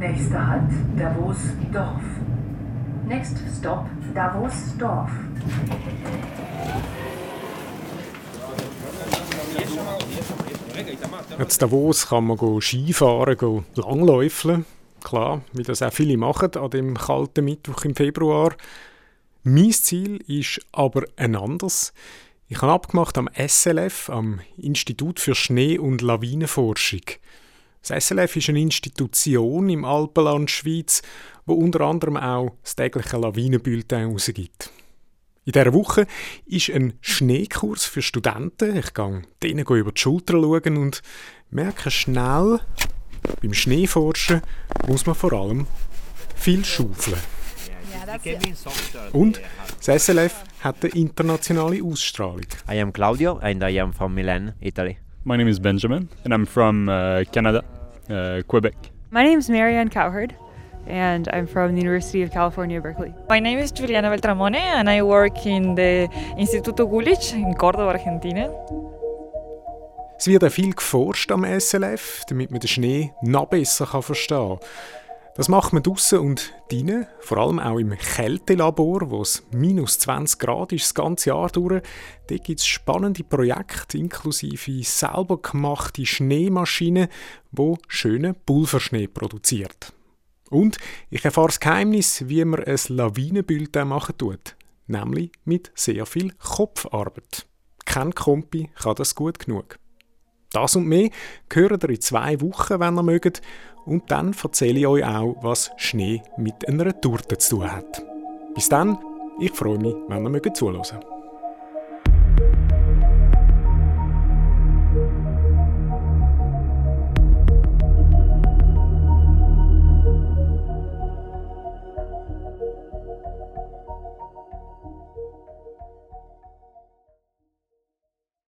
Nächster Halt, Davos Dorf. Next Stop, Davos Dorf. Jetzt Davos kann man Skifahren, go langläufeln. Klar, wie das auch viele machen an dem kalten Mittwoch im Februar. Mein Ziel ist aber ein anderes. Ich habe abgemacht am SLF, am Institut für Schnee- und Lawinenforschung. Das SLF ist eine Institution im Alpenland Schweiz, wo unter anderem auch das tägliche Lawinenbulletin herausgibt. In dieser Woche ist ein Schneekurs für Studenten. Ich gehe denen über die Schulter schauen und merke schnell, beim Schneeforschen muss man vor allem viel schaufeln. Und das SLF hat eine internationale Ausstrahlung. I am Claudio and I am from Milan, Italy. My name is Benjamin and I'm from uh, Canada, uh, Quebec. My name is Marianne Cowherd and I'm from the University of California, Berkeley. My name is Juliana Beltramone and I work in the Instituto Gulich in Córdoba, Argentina. Es wird auch viel geforscht am SLF, damit man den Schnee noch besser verstehen kann. Das macht man draußen und drinnen, vor allem auch im Kältelabor, wo es minus 20 Grad ist das ganze Jahr durch. Dort gibt es spannende Projekte, inklusive selber gemachte Schneemaschinen, die schönen Pulverschnee produziert. Und ich erfahre das Geheimnis, wie man ein Lawinenbulletin machen tut. Nämlich mit sehr viel Kopfarbeit. Kein Kompi kann das gut genug. Das und mehr hören ihr in zwei Wochen, wenn ihr mögt. Und dann erzähle ich euch auch, was Schnee mit einer Torte zu tun hat. Bis dann, ich freue mich, wenn ihr zuhören mögt.